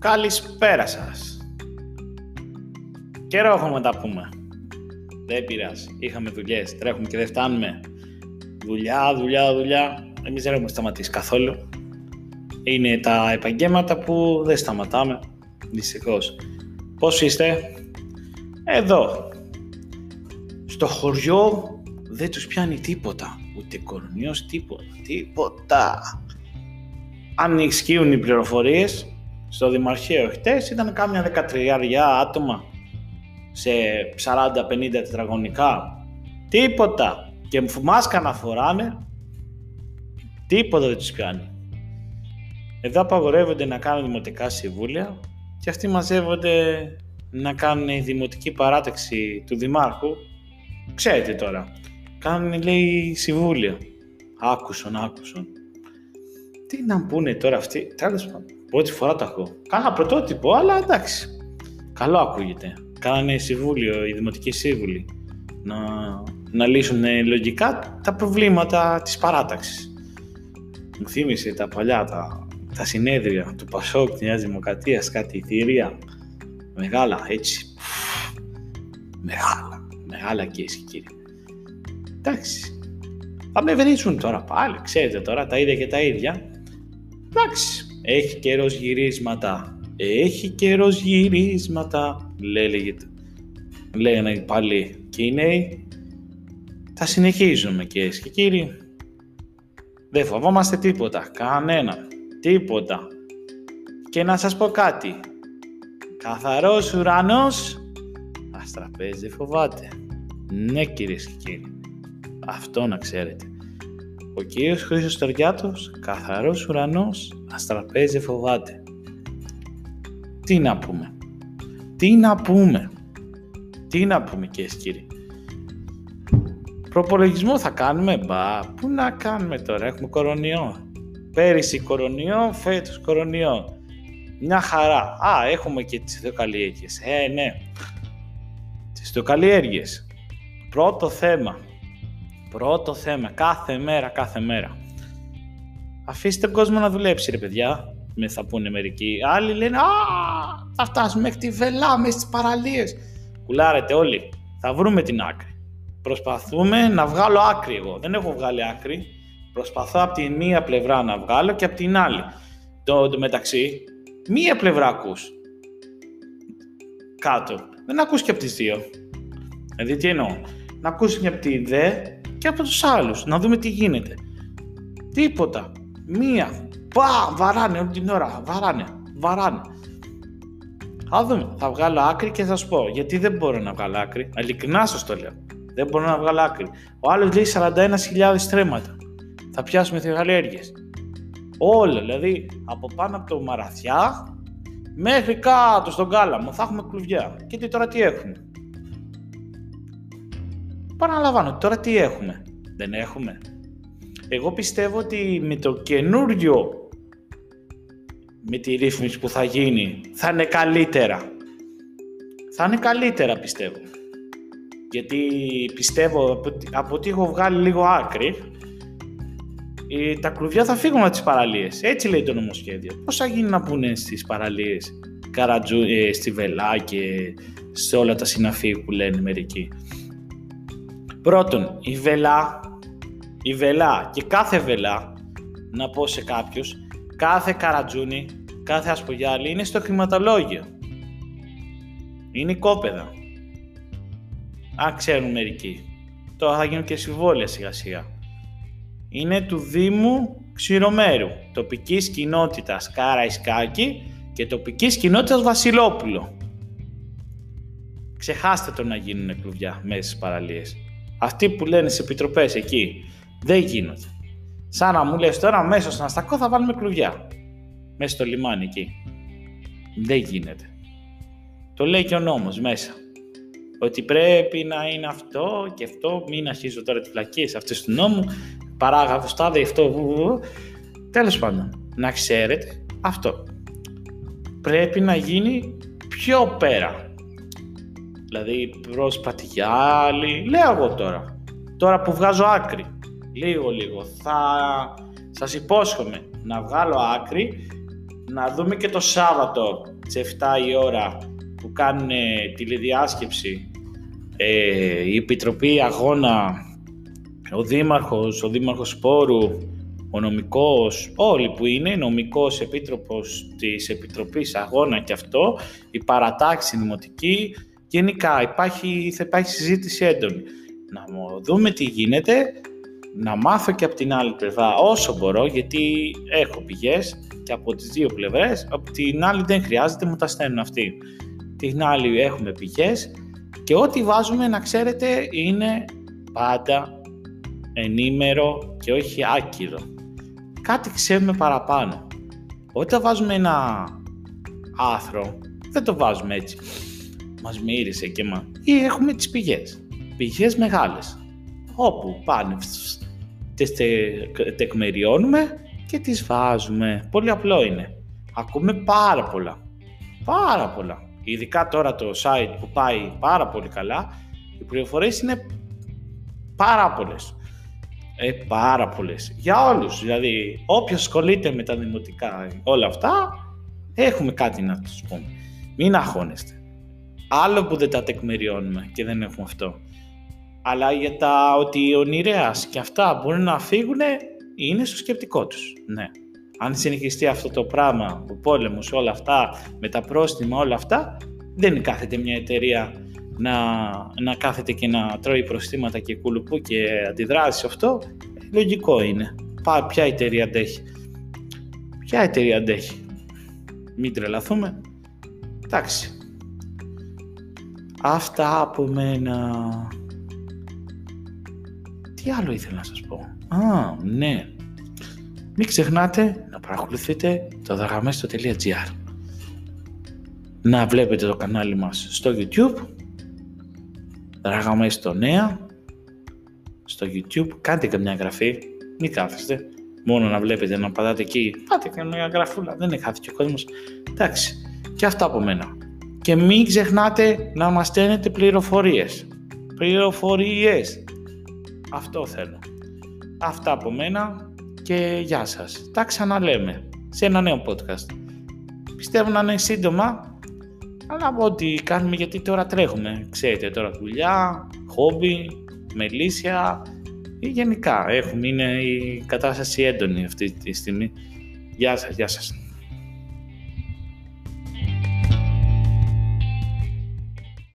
Καλησπέρα σας. Καιρό έχουμε να τα πούμε. Δεν πειράζει. Είχαμε δουλειές, τρέχουμε και δεν φτάνουμε. Δουλειά, δουλειά, δουλειά. Εμείς δεν έχουμε σταματήσει καθόλου. Είναι τα επαγγέλματα που δεν σταματάμε. Δυστυχώς. Πώς είστε; Εδώ. Στο χωριό δεν τους πιάνει τίποτα. Ούτε κορονοϊός, τίποτα. Τίποτα. Αν ισχύουν οι πληροφορίες, στο Δημαρχείο χτες ήταν κάμια 13 άτομα σε 40-50 τετραγωνικά. Τίποτα. Και μάσκα να φοράνε, τίποτα δεν τους κάνει. Εδώ απαγορεύονται να κάνουν δημοτικά συμβούλια και αυτοί μαζεύονται να κάνουν δημοτική παράταξη του Δημάρχου. Ξέρετε τώρα, κάνουν λέει συμβούλια. Άκουσον, άκουσον. Τι να πούνε τώρα αυτοί, τέλος πάντων. Πρώτη φορά το ακούω. Κάνα πρωτότυπο, αλλά εντάξει. Καλό ακούγεται. Κάνανε συμβούλιο, οι δημοτικοί σύμβουλοι, να, να λύσουν λογικά τα προβλήματα της παράταξης. Μου θύμισε τα παλιά, τα, τα συνέδρια του Πασόκ, της Δημοκρατίας, κάτι θηρία. Μεγάλα, έτσι. Μεγάλα, μεγάλα και και κύριοι. Εντάξει. Θα με βρίσουν τώρα πάλι, ξέρετε τώρα, τα ίδια και τα ίδια. Εντάξει, έχει καιρός γυρίσματα. Έχει καιρός γυρίσματα. Λέει, λέγανε πάλι και οι νέοι. Θα συνεχίζουμε και και κύριοι. Δεν φοβόμαστε τίποτα. Κανένα. Τίποτα. Και να σας πω κάτι. Καθαρός ουρανός. Αστραπές δεν φοβάται. Ναι κυρίες και κύριοι. Αυτό να ξέρετε. Ο κύριος Χρήστος Στεριάτος, καθαρός ουρανός, αστραπέζει φοβάται. Τι να πούμε; Τι να πούμε; Τι να πούμε κύριε κύριοι; Προπολογισμό θα κάνουμε, μπα, πού να κάνουμε τώρα, έχουμε κορονοϊό. Πέρυσι κορονοϊό, φέτος κορονοϊό. Μια χαρά. Α, έχουμε και τις θεοκαλλιέργειες. Ε, ναι. Τις θεοκαλλιέργειες. Πρώτο θέμα. Πρώτο θέμα. Κάθε μέρα, κάθε μέρα. Αφήστε τον κόσμο να δουλέψει, ρε παιδιά. Με θα πούνε μερικοί. Άλλοι λένε Α, θα φτάσουμε μέχρι τη βελά, μέσα στι παραλίες. Κουλάρετε όλοι. Θα βρούμε την άκρη. Προσπαθούμε να βγάλω άκρη εγώ. Δεν έχω βγάλει άκρη. Προσπαθώ από τη μία πλευρά να βγάλω και από την άλλη. Το, το μεταξύ, μία πλευρά ακούς. Κάτω. Δεν ακούς και από τις δύο. Δηλαδή τι εννοώ; Να ακούσεις και από τη δε και από τους άλλους, να δούμε τι γίνεται. Τίποτα. Μία. Πα, βαράνε όλη την ώρα. Βαράνε. Βαράνε. Θα δούμε. Θα βγάλω άκρη και θα σου πω. Γιατί δεν μπορώ να βγάλω άκρη. Ειλικρινά σας το λέω. Δεν μπορώ να βγάλω άκρη. Ο άλλος λέει 41.000 στρέμματα. Θα πιάσουμε θηγαλέργειε. Όλα. Δηλαδή από πάνω από το μαραθιά μέχρι κάτω στον κάλαμο θα έχουμε κλουβιά. Και τώρα τι έχουμε; Παραλαμβάνω, τώρα τι έχουμε; Δεν έχουμε. Εγώ πιστεύω ότι με το καινούριο, με τη ρύθμιση που θα γίνει, θα είναι καλύτερα. Θα είναι καλύτερα πιστεύω. Γιατί πιστεύω, από ό,τι έχω βγάλει λίγο άκρη, τα κλουβιά θα φύγουν από τις παραλίες. Έτσι λέει το νομοσχέδιο. Πώς θα γίνει να πούνε στις παραλίες, Καρατζού, ε, στη Βελά και σε όλα τα συναφή που λένε μερικοί; Πρώτον, η βελά, η βελά και κάθε βελά, να πω σε κάποιους, κάθε καρατζούνι, κάθε ασπογιάλη είναι στο χρηματολόγιο. Είναι κόπεδα. Αν ξέρουν μερικοί. Τώρα θα γίνουν και συμβόλαια σιγά σιγά. Είναι του Δήμου Ξηρομέρου, τοπικής κοινότητας Κάρα Ισκάκη και τοπικής κοινότητας Βασιλόπουλο. Ξεχάστε το να γίνουν κλουβιά μέσα στις παραλίες. Αυτοί που λένε σε επιτροπές εκεί δεν γίνονται. Σαν να μου λες τώρα μέσα στον Αστακό θα βάλουμε κλουβιά. Μέσα στο λιμάνι εκεί. Δεν γίνεται. Το λέει και ο νόμος μέσα. Ότι πρέπει να είναι αυτό και αυτό. Μην αρχίζω τώρα τη φλακή σε αυτές του νόμου. Παράγραφος τάδε αυτό. Τέλος πάντων. Να ξέρετε αυτό. Πρέπει να γίνει πιο πέρα Δηλαδή προς Πατιγιάλη, λέω εγώ τώρα. Τώρα που βγάζω άκρη, λίγο λίγο, θα σας υπόσχομαι να βγάλω άκρη να δούμε και το Σάββατο στις 7 η ώρα που κάνουν τηλεδιάσκεψη ε, η Επιτροπή Αγώνα, ο Δήμαρχος, ο Δήμαρχος Σπόρου, ο νομικός, όλοι που είναι, νομικός επίτροπος της Επιτροπής Αγώνα και αυτό, η παρατάξη δημοτική, γενικά υπάρχει, θα υπάρχει συζήτηση έντονη. Να δούμε τι γίνεται, να μάθω και από την άλλη πλευρά όσο μπορώ, γιατί έχω πηγές και από τις δύο πλευρές, από την άλλη δεν χρειάζεται, μου τα στέλνουν αυτοί. Την άλλη έχουμε πηγές και ό,τι βάζουμε να ξέρετε είναι πάντα ενήμερο και όχι άκυρο. Κάτι ξέρουμε παραπάνω. Όταν βάζουμε ένα άθρο, δεν το βάζουμε έτσι. Μας μύρισε και μα... Ή έχουμε τις πηγές. Πηγές μεγάλες. Όπου πάνε, τις τεκμεριώνουμε και τις βάζουμε. Πολύ απλό είναι. Ακούμε πάρα πολλά. Πάρα πολλά. Ειδικά τώρα το site που πάει πάρα πολύ καλά, οι πληροφορίες είναι πάρα πολλές. Ε, πάρα πολλές. Για όλους. Δηλαδή, όποιος ασχολείται με τα δημοτικά όλα αυτά, έχουμε κάτι να τους πούμε. Μην αγχώνεστε. Άλλο που δεν τα τεκμηριώνουμε και δεν έχουμε αυτό. Αλλά για τα ότι ο Νηρέας και αυτά μπορούν να φύγουν, είναι στο σκεπτικό τους. Ναι. Αν συνεχιστεί αυτό το πράγμα, ο πόλεμος, όλα αυτά, με τα πρόστιμα, όλα αυτά, δεν κάθεται μια εταιρεία να, να κάθεται και να τρώει προστήματα και κουλουπού και αντιδράσει αυτό. Λογικό είναι. Πά, ποια εταιρεία αντέχει. Ποια εταιρεία αντέχει. Μην τρελαθούμε. Εντάξει. Αυτά από μένα. Τι άλλο ήθελα να σας πω; Α, ναι. Μην ξεχνάτε να παρακολουθείτε το δαγαμέστο.gr Να βλέπετε το κανάλι μας στο YouTube Δαγαμέστο νέα στο YouTube. Κάντε και μια εγγραφή. Μην κάθεστε. Μόνο να βλέπετε να πατάτε εκεί. Πάτε και μια γραφούλα. Δεν είναι χάθηκε ο κόσμος. Εντάξει. Και αυτά από μένα. Και μην ξεχνάτε να μας στέλνετε πληροφορίες. Πληροφορίες. Αυτό θέλω. Αυτά από μένα και γεια σας. Τα ξαναλέμε σε ένα νέο podcast. Πιστεύω να είναι σύντομα, αλλά από ό,τι κάνουμε γιατί τώρα τρέχουμε. Ξέρετε τώρα δουλειά, χόμπι, μελίσια ή γενικά έχουμε, είναι η κατάσταση έντονη αυτή τη στιγμή. Γεια σας, γεια σας.